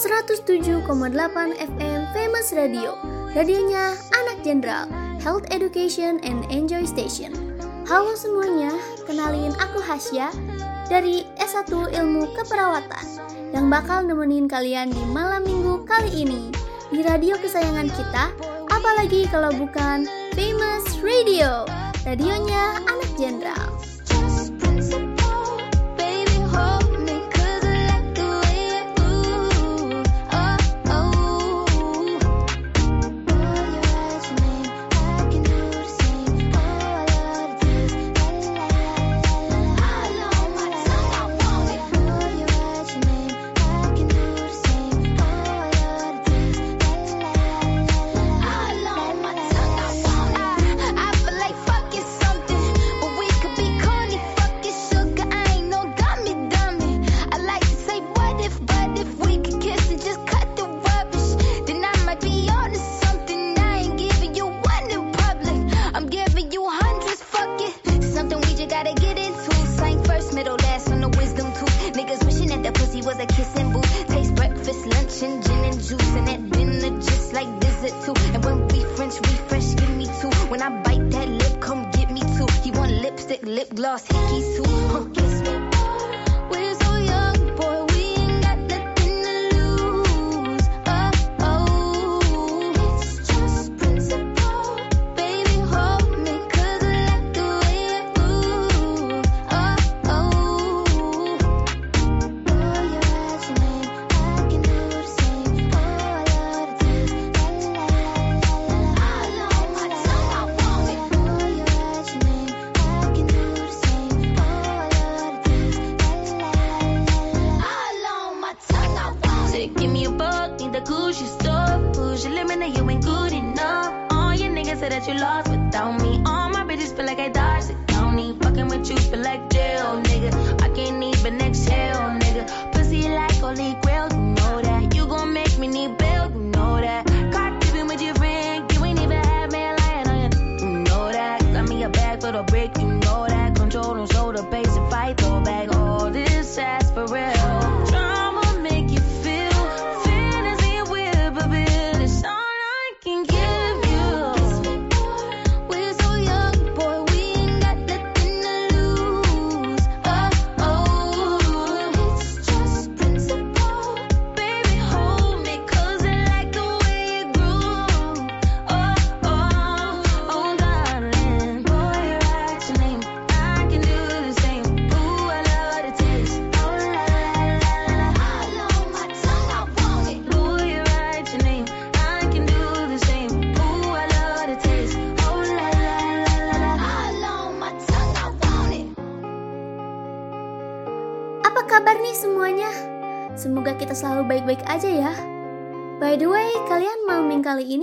107,8 FM Famous Radio. Radionya Anak Jenderal Health Education and Enjoy Station. Halo semuanya, kenalin aku Hasya dari S1 Ilmu Keperawatan yang bakal nemenin kalian di malam minggu kali ini. Di radio kesayangan kita apalagi kalau bukan Famous Radio radionya Anak Jenderal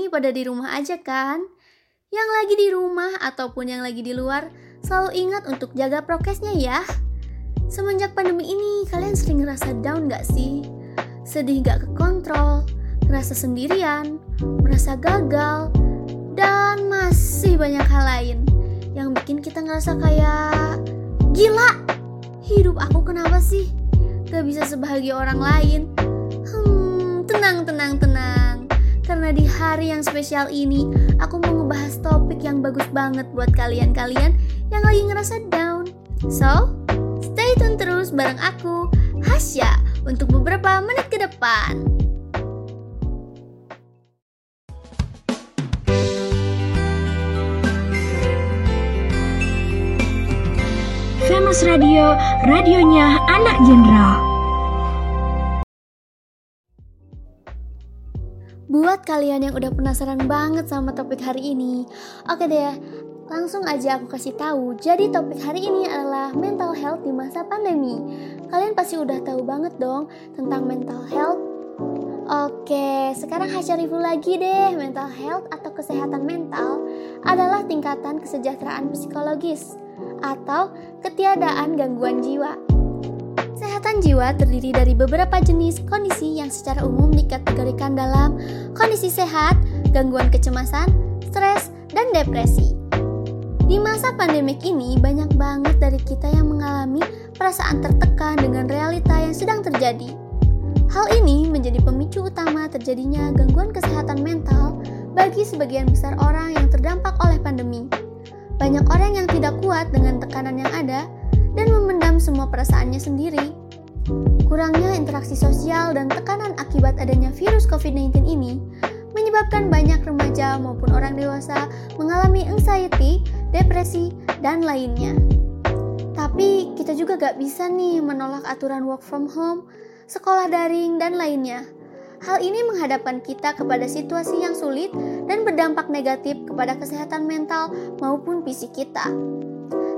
pada di rumah aja kan? Yang lagi di rumah ataupun yang lagi di luar, selalu ingat untuk jaga prokesnya ya. Semenjak pandemi ini, kalian sering ngerasa down gak sih? Sedih gak kekontrol, ngerasa sendirian, merasa gagal, dan masih banyak hal lain yang bikin kita ngerasa kayak gila. Hidup aku kenapa sih? gak bisa sebahagia orang lain. Hmm, tenang, tenang, tenang. Karena di hari yang spesial ini, aku mau ngebahas topik yang bagus banget buat kalian-kalian yang lagi ngerasa down. So, stay tune terus bareng aku, Hasya, untuk beberapa menit ke depan. Famous Radio, radionya anak jenderal. Buat kalian yang udah penasaran banget sama topik hari ini, oke deh, langsung aja aku kasih tahu. Jadi topik hari ini adalah mental health di masa pandemi. Kalian pasti udah tahu banget dong tentang mental health. Oke, sekarang Hasya review lagi deh. Mental health atau kesehatan mental adalah tingkatan kesejahteraan psikologis atau ketiadaan gangguan jiwa. Kesehatan jiwa terdiri dari beberapa jenis kondisi yang secara umum dikategorikan dalam kondisi sehat, gangguan kecemasan, stres, dan depresi. Di masa pandemik ini, banyak banget dari kita yang mengalami perasaan tertekan dengan realita yang sedang terjadi. Hal ini menjadi pemicu utama terjadinya gangguan kesehatan mental bagi sebagian besar orang yang terdampak oleh pandemi. Banyak orang yang tidak kuat dengan tekanan yang ada dan memendam semua perasaannya sendiri. Kurangnya interaksi sosial dan tekanan akibat adanya virus COVID-19 ini menyebabkan banyak remaja maupun orang dewasa mengalami anxiety, depresi, dan lainnya. Tapi kita juga gak bisa nih menolak aturan work from home, sekolah daring, dan lainnya. Hal ini menghadapkan kita kepada situasi yang sulit dan berdampak negatif kepada kesehatan mental maupun fisik kita.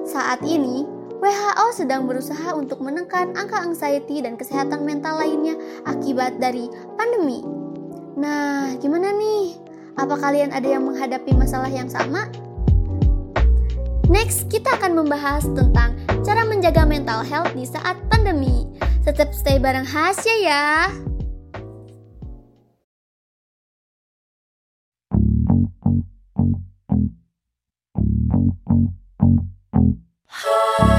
Saat ini, WHO sedang berusaha untuk menekan angka anxiety dan kesehatan mental lainnya akibat dari pandemi. Nah, gimana nih? Apa kalian ada yang menghadapi masalah yang sama? Next, kita akan membahas tentang cara menjaga mental health di saat pandemi. Tetap stay bareng Hasya ya. Good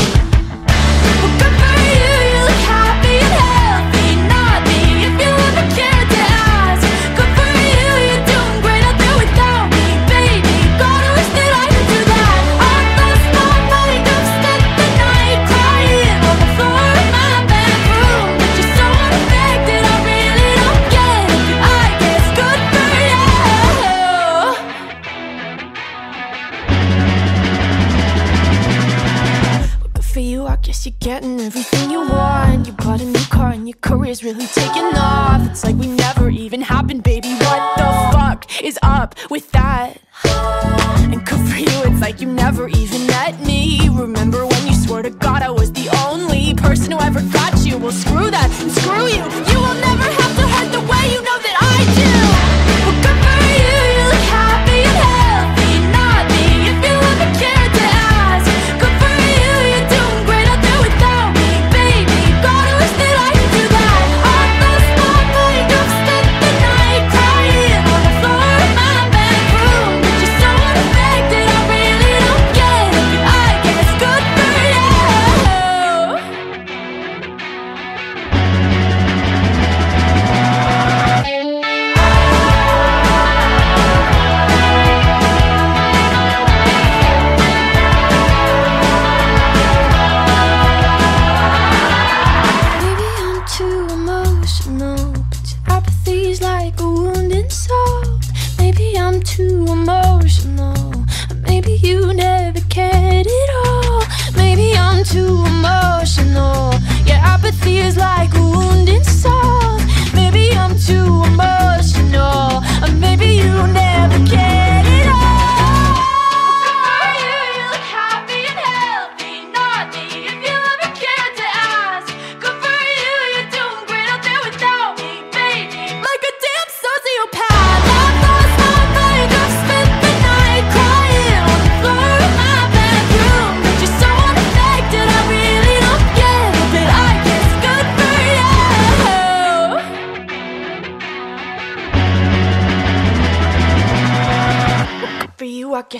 Really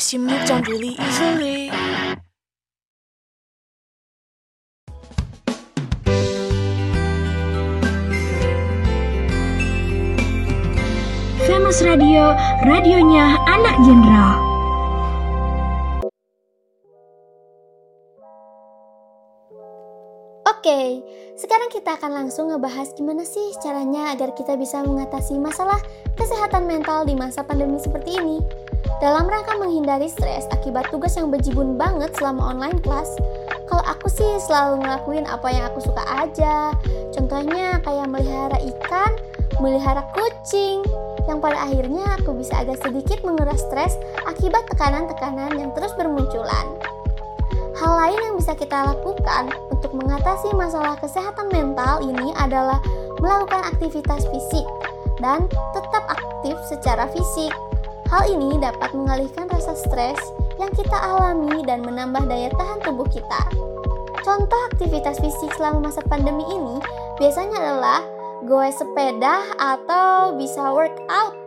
guess you moved on really easily. Famous Radio, radionya anak jenderal. Oke, sekarang kita akan langsung ngebahas gimana sih caranya agar kita bisa mengatasi masalah kesehatan mental di masa pandemi seperti ini. Dalam rangka menghindari stres akibat tugas yang bejibun banget selama online class, kalau aku sih selalu ngelakuin apa yang aku suka aja. Contohnya kayak melihara ikan, melihara kucing, yang pada akhirnya aku bisa agak sedikit menguras stres akibat tekanan-tekanan yang terus bermunculan. Hal lain yang bisa kita lakukan untuk mengatasi masalah kesehatan mental ini adalah melakukan aktivitas fisik dan tetap aktif secara fisik. Hal ini dapat mengalihkan rasa stres yang kita alami dan menambah daya tahan tubuh kita. Contoh aktivitas fisik selama masa pandemi ini biasanya adalah goes sepeda atau bisa workout.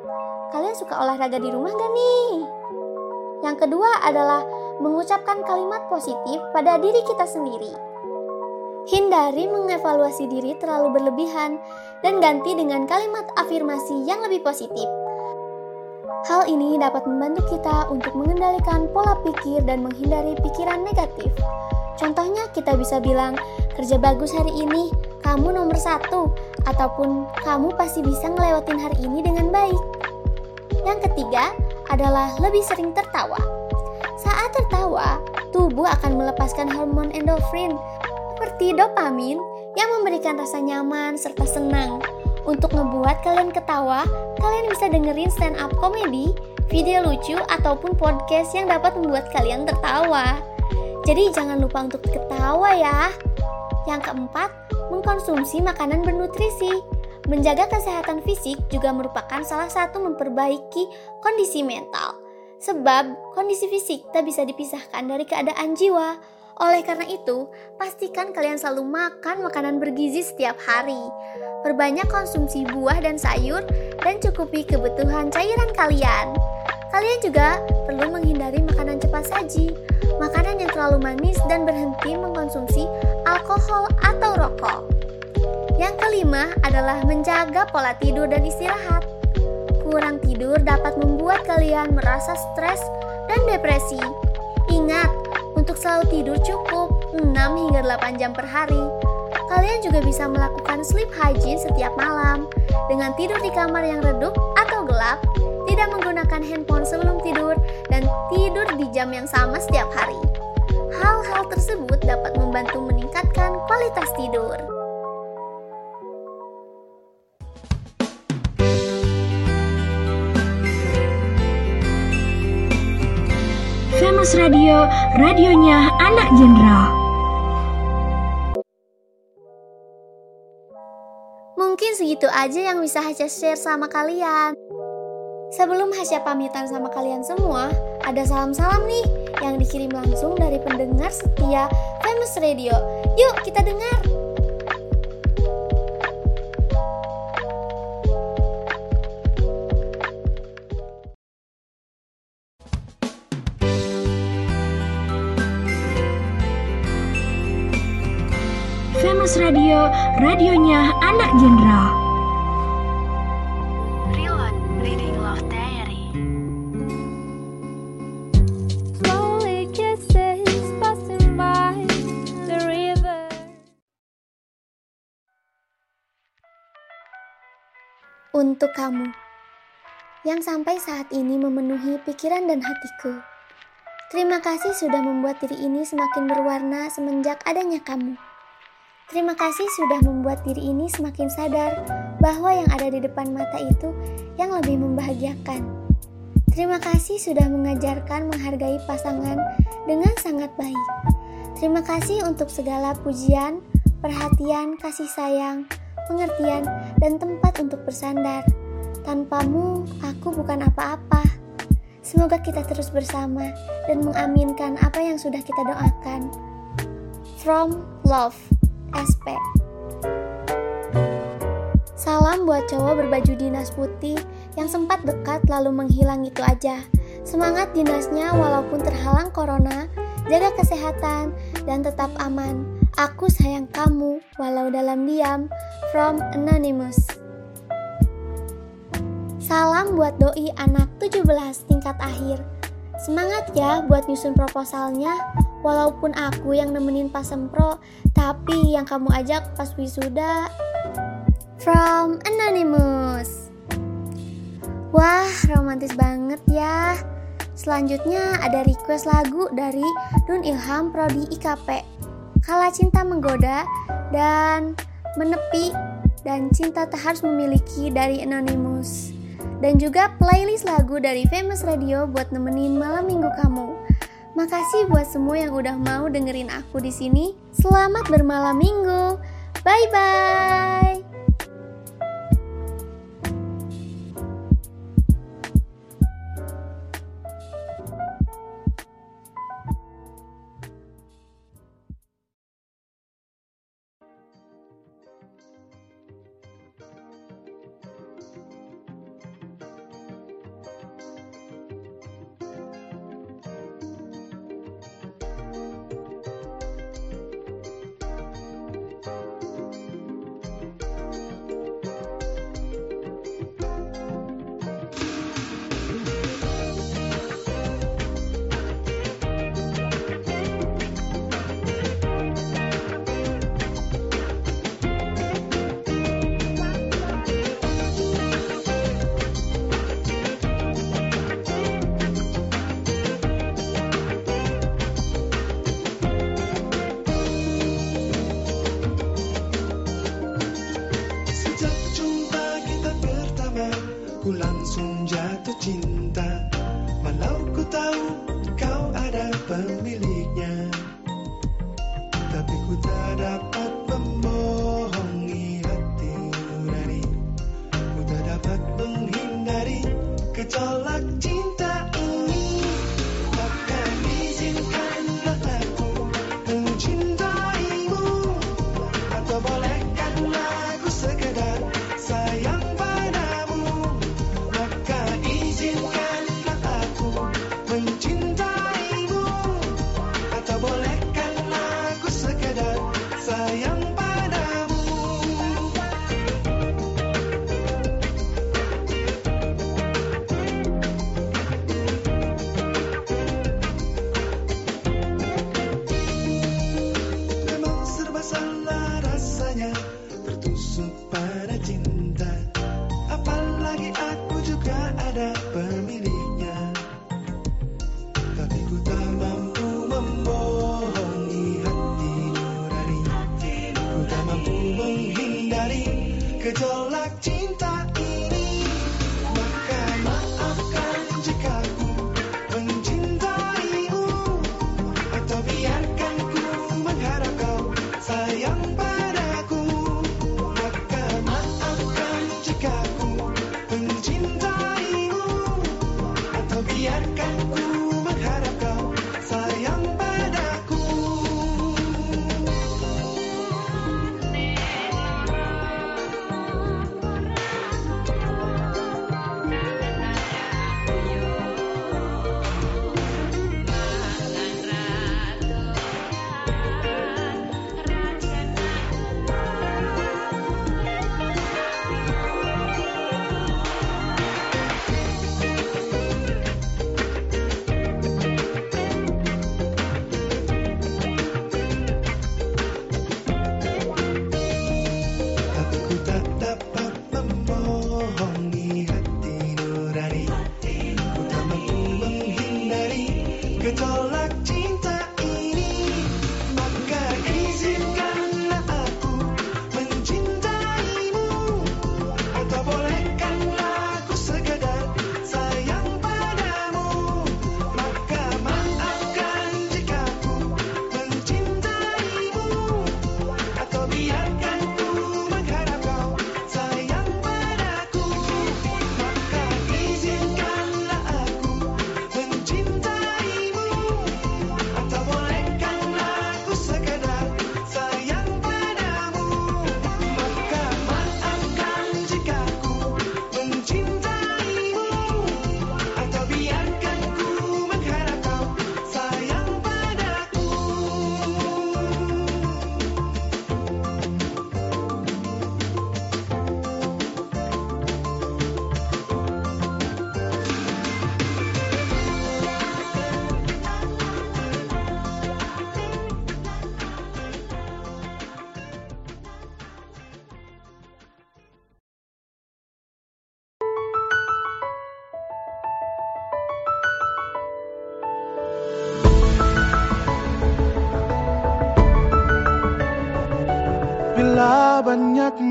Kalian suka olahraga di rumah gak nih? Yang kedua adalah mengucapkan kalimat positif pada diri kita sendiri. Hindari mengevaluasi diri terlalu berlebihan dan ganti dengan kalimat afirmasi yang lebih positif. Hal ini dapat membantu kita untuk mengendalikan pola pikir dan menghindari pikiran negatif. Contohnya kita bisa bilang, kerja bagus hari ini, kamu nomor satu, ataupun kamu pasti bisa ngelewatin hari ini dengan baik. Yang ketiga adalah lebih sering tertawa. Saat tertawa, tubuh akan melepaskan hormon endorfin seperti dopamin yang memberikan rasa nyaman serta senang. Untuk ngebuat kalian ketawa, kalian bisa dengerin stand up komedi, video lucu, ataupun podcast yang dapat membuat kalian tertawa. Jadi jangan lupa untuk ketawa ya. Yang keempat, mengkonsumsi makanan bernutrisi. Menjaga kesehatan fisik juga merupakan salah satu memperbaiki kondisi mental. Sebab kondisi fisik tak bisa dipisahkan dari keadaan jiwa. Oleh karena itu, pastikan kalian selalu makan makanan bergizi setiap hari. Perbanyak konsumsi buah dan sayur dan cukupi kebutuhan cairan kalian. Kalian juga perlu menghindari makanan cepat saji, makanan yang terlalu manis dan berhenti mengkonsumsi alkohol atau rokok. Yang kelima adalah menjaga pola tidur dan istirahat. Kurang tidur dapat membuat kalian merasa stres dan depresi. Ingat, untuk selalu tidur cukup 6 hingga 8 jam per hari. Kalian juga bisa melakukan sleep hygiene setiap malam dengan tidur di kamar yang redup atau gelap, tidak menggunakan handphone sebelum tidur, dan tidur di jam yang sama setiap hari. Hal-hal tersebut dapat membantu meningkatkan kualitas tidur. Famous Radio, radionya anak jenderal. Mungkin segitu aja yang bisa Hasya share sama kalian. Sebelum Hasya pamitan sama kalian semua, ada salam-salam nih yang dikirim langsung dari pendengar setia Famous Radio. Yuk kita dengar. Famous Radio, radionya anak jenderal. Reload Reading Love Diary Slowly kisses passing by the river. Untuk kamu yang sampai saat ini memenuhi pikiran dan hatiku. Terima kasih sudah membuat diri ini semakin berwarna semenjak adanya kamu. Terima kasih sudah membuat diri ini semakin sadar bahwa yang ada di depan mata itu yang lebih membahagiakan. Terima kasih sudah mengajarkan menghargai pasangan dengan sangat baik. Terima kasih untuk segala pujian, perhatian, kasih sayang, pengertian, dan tempat untuk bersandar. Tanpamu, aku bukan apa-apa. Semoga kita terus bersama dan mengaminkan apa yang sudah kita doakan. From Love, SP. Salam buat cowok berbaju dinas putih yang sempat dekat lalu menghilang itu aja. Semangat dinasnya walaupun terhalang corona, jaga kesehatan dan tetap aman. Aku sayang kamu walau dalam diam. From Anonymous. Salam buat doi anak 17 tingkat akhir. Semangat ya buat nyusun proposalnya. Walaupun aku yang nemenin pas sempro, tapi yang kamu ajak pas wisuda. From Anonymous. Wah, romantis banget ya. Selanjutnya ada request lagu dari Dun Ilham Prodi IKP. Kala cinta menggoda dan menepi dan cinta tak harus memiliki dari Anonymous. Dan juga playlist lagu dari Famous Radio buat nemenin malam minggu kamu. Makasih buat semua yang udah mau dengerin aku di sini. Selamat bermalam minggu. Bye bye. Bye. could call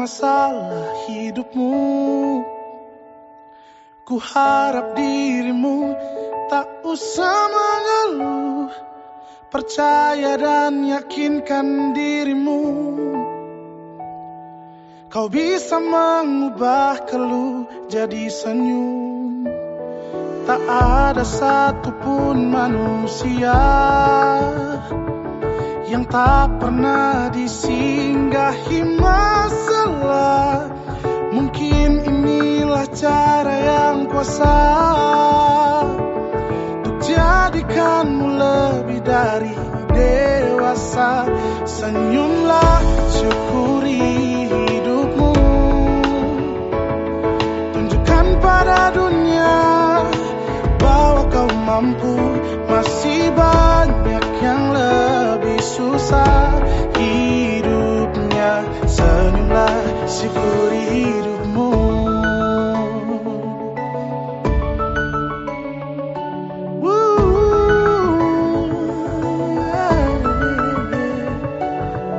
masalah hidupmu. Ku harap dirimu tak usah mengeluh. Percaya dan yakinkan dirimu. Kau bisa mengubah keluh jadi senyum. Tak ada satupun manusia yang tak pernah disinggahi masalah. Mungkin inilah cara yang kuasa Untuk jadikanmu lebih dari dewasa. Senyumlah syukuri hidupmu. Tunjukkan pada dunia bahwa kau mampu. Masih banyak yang lebih susah hidupnya Senyumlah syukuri hidupmu.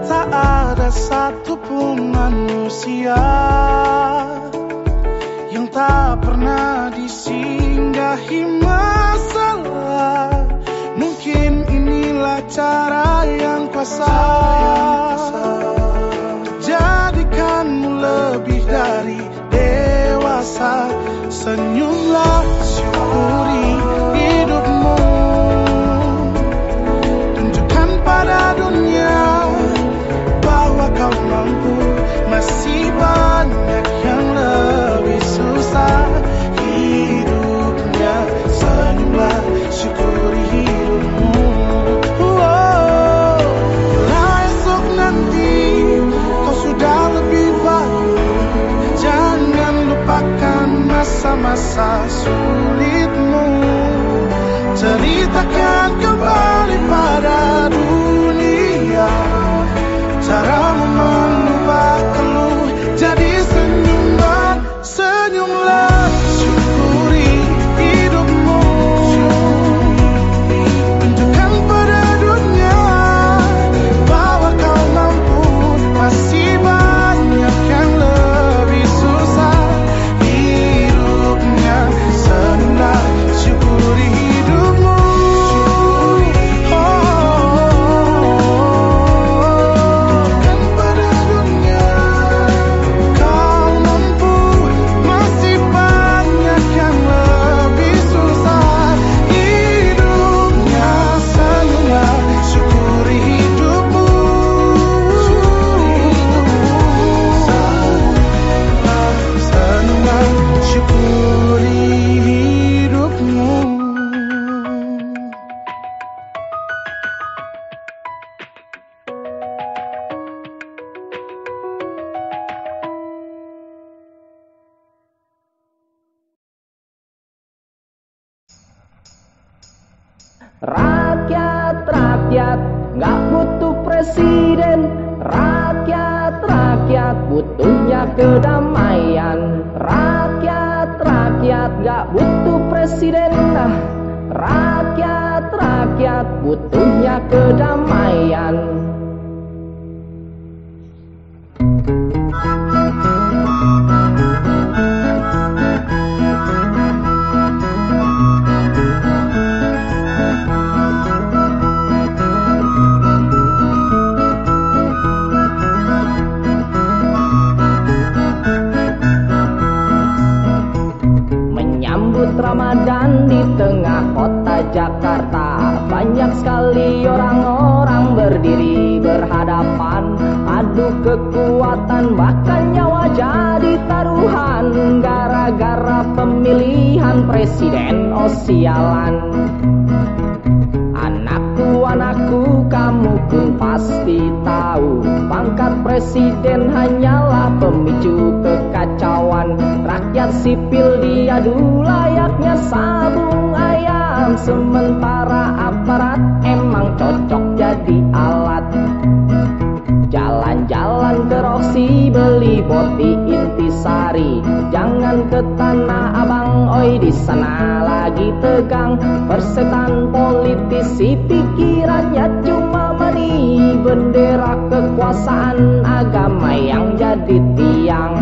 Tak ada satupun manusia Yang tak pernah disinggahi masalah cara yang kuasa. Jadikanmu lebih dari dewasa. Senyumlah syukuri hidupmu. Tunjukkan pada dunia Jesus rakyat, presiden hanyalah pemicu kekacauan. Rakyat sipil diadu layaknya sabung ayam. Sementara aparat emang cocok jadi alat. Jalan-jalan ke Roksi beli boti intisari Jangan ke Tanah Abang oi di sana lagi tegang. Persetan politisi pikirannya cuma Bendera kekuasaan agama yang jadi tiang.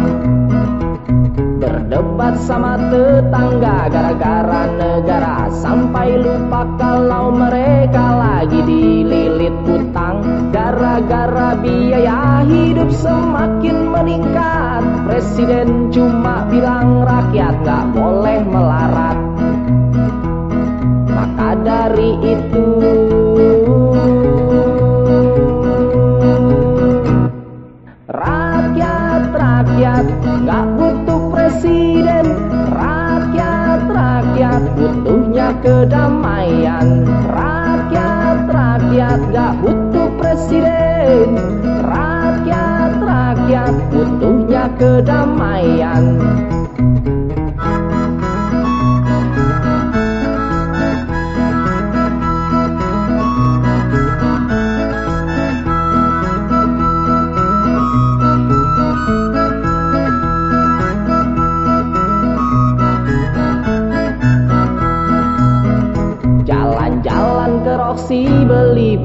Berdebat sama tetangga gara-gara negara. Sampai lupa kalau mereka lagi dililit utang Gara-gara biaya hidup semakin meningkat. Presiden cuma bilang rakyat gak boleh melarat rakyat, butuhnya kedamaian. Rakyat, rakyat, gak butuh presiden. Rakyat, rakyat, butuhnya kedamaian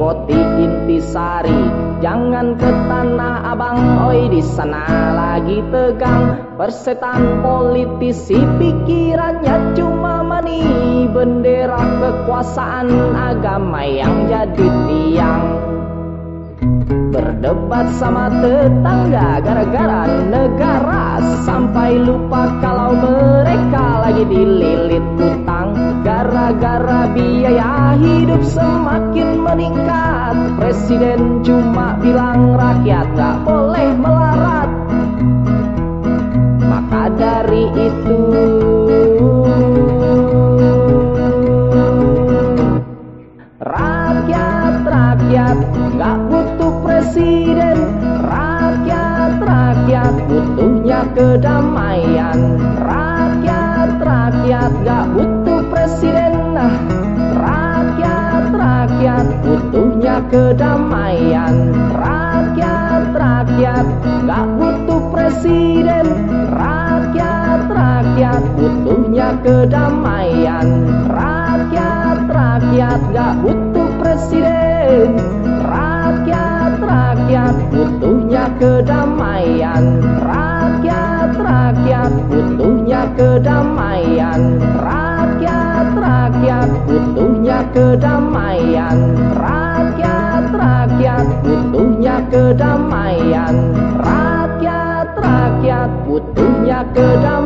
boti intisari. Jangan ke Tanah Abang oi di sana lagi tegang. Persetan politisi pikirannya cuma berani bendera kekuasaan agama yang jadi tiang. Berdebat sama tetangga gara-gara negara. Sampai lupa kalau mereka lagi dililit. utang Gara-gara biaya hidup semakin meningkat Presiden cuma bilang rakyat gak boleh melarat. Maka dari itu Rakyat, rakyat, gak butuh presiden. Rakyat, rakyat, butuhnya kedamaian. Rakyat, rakyat, gak butuh kedamaian. Rakyat, rakyat, gak butuh presiden. Rakyat, rakyat, butuhnya kedamaian. Rakyat, rakyat, gak butuh presiden. Rakyat, rakyat, butuhnya kedamaian. Rakyat, rakyat, butuhnya kedamaian. Rakyat, rakyat, butuhnya kedamaian. Rakyat, kedamaian. Rakyat-rakyat butuhnya kedamaian.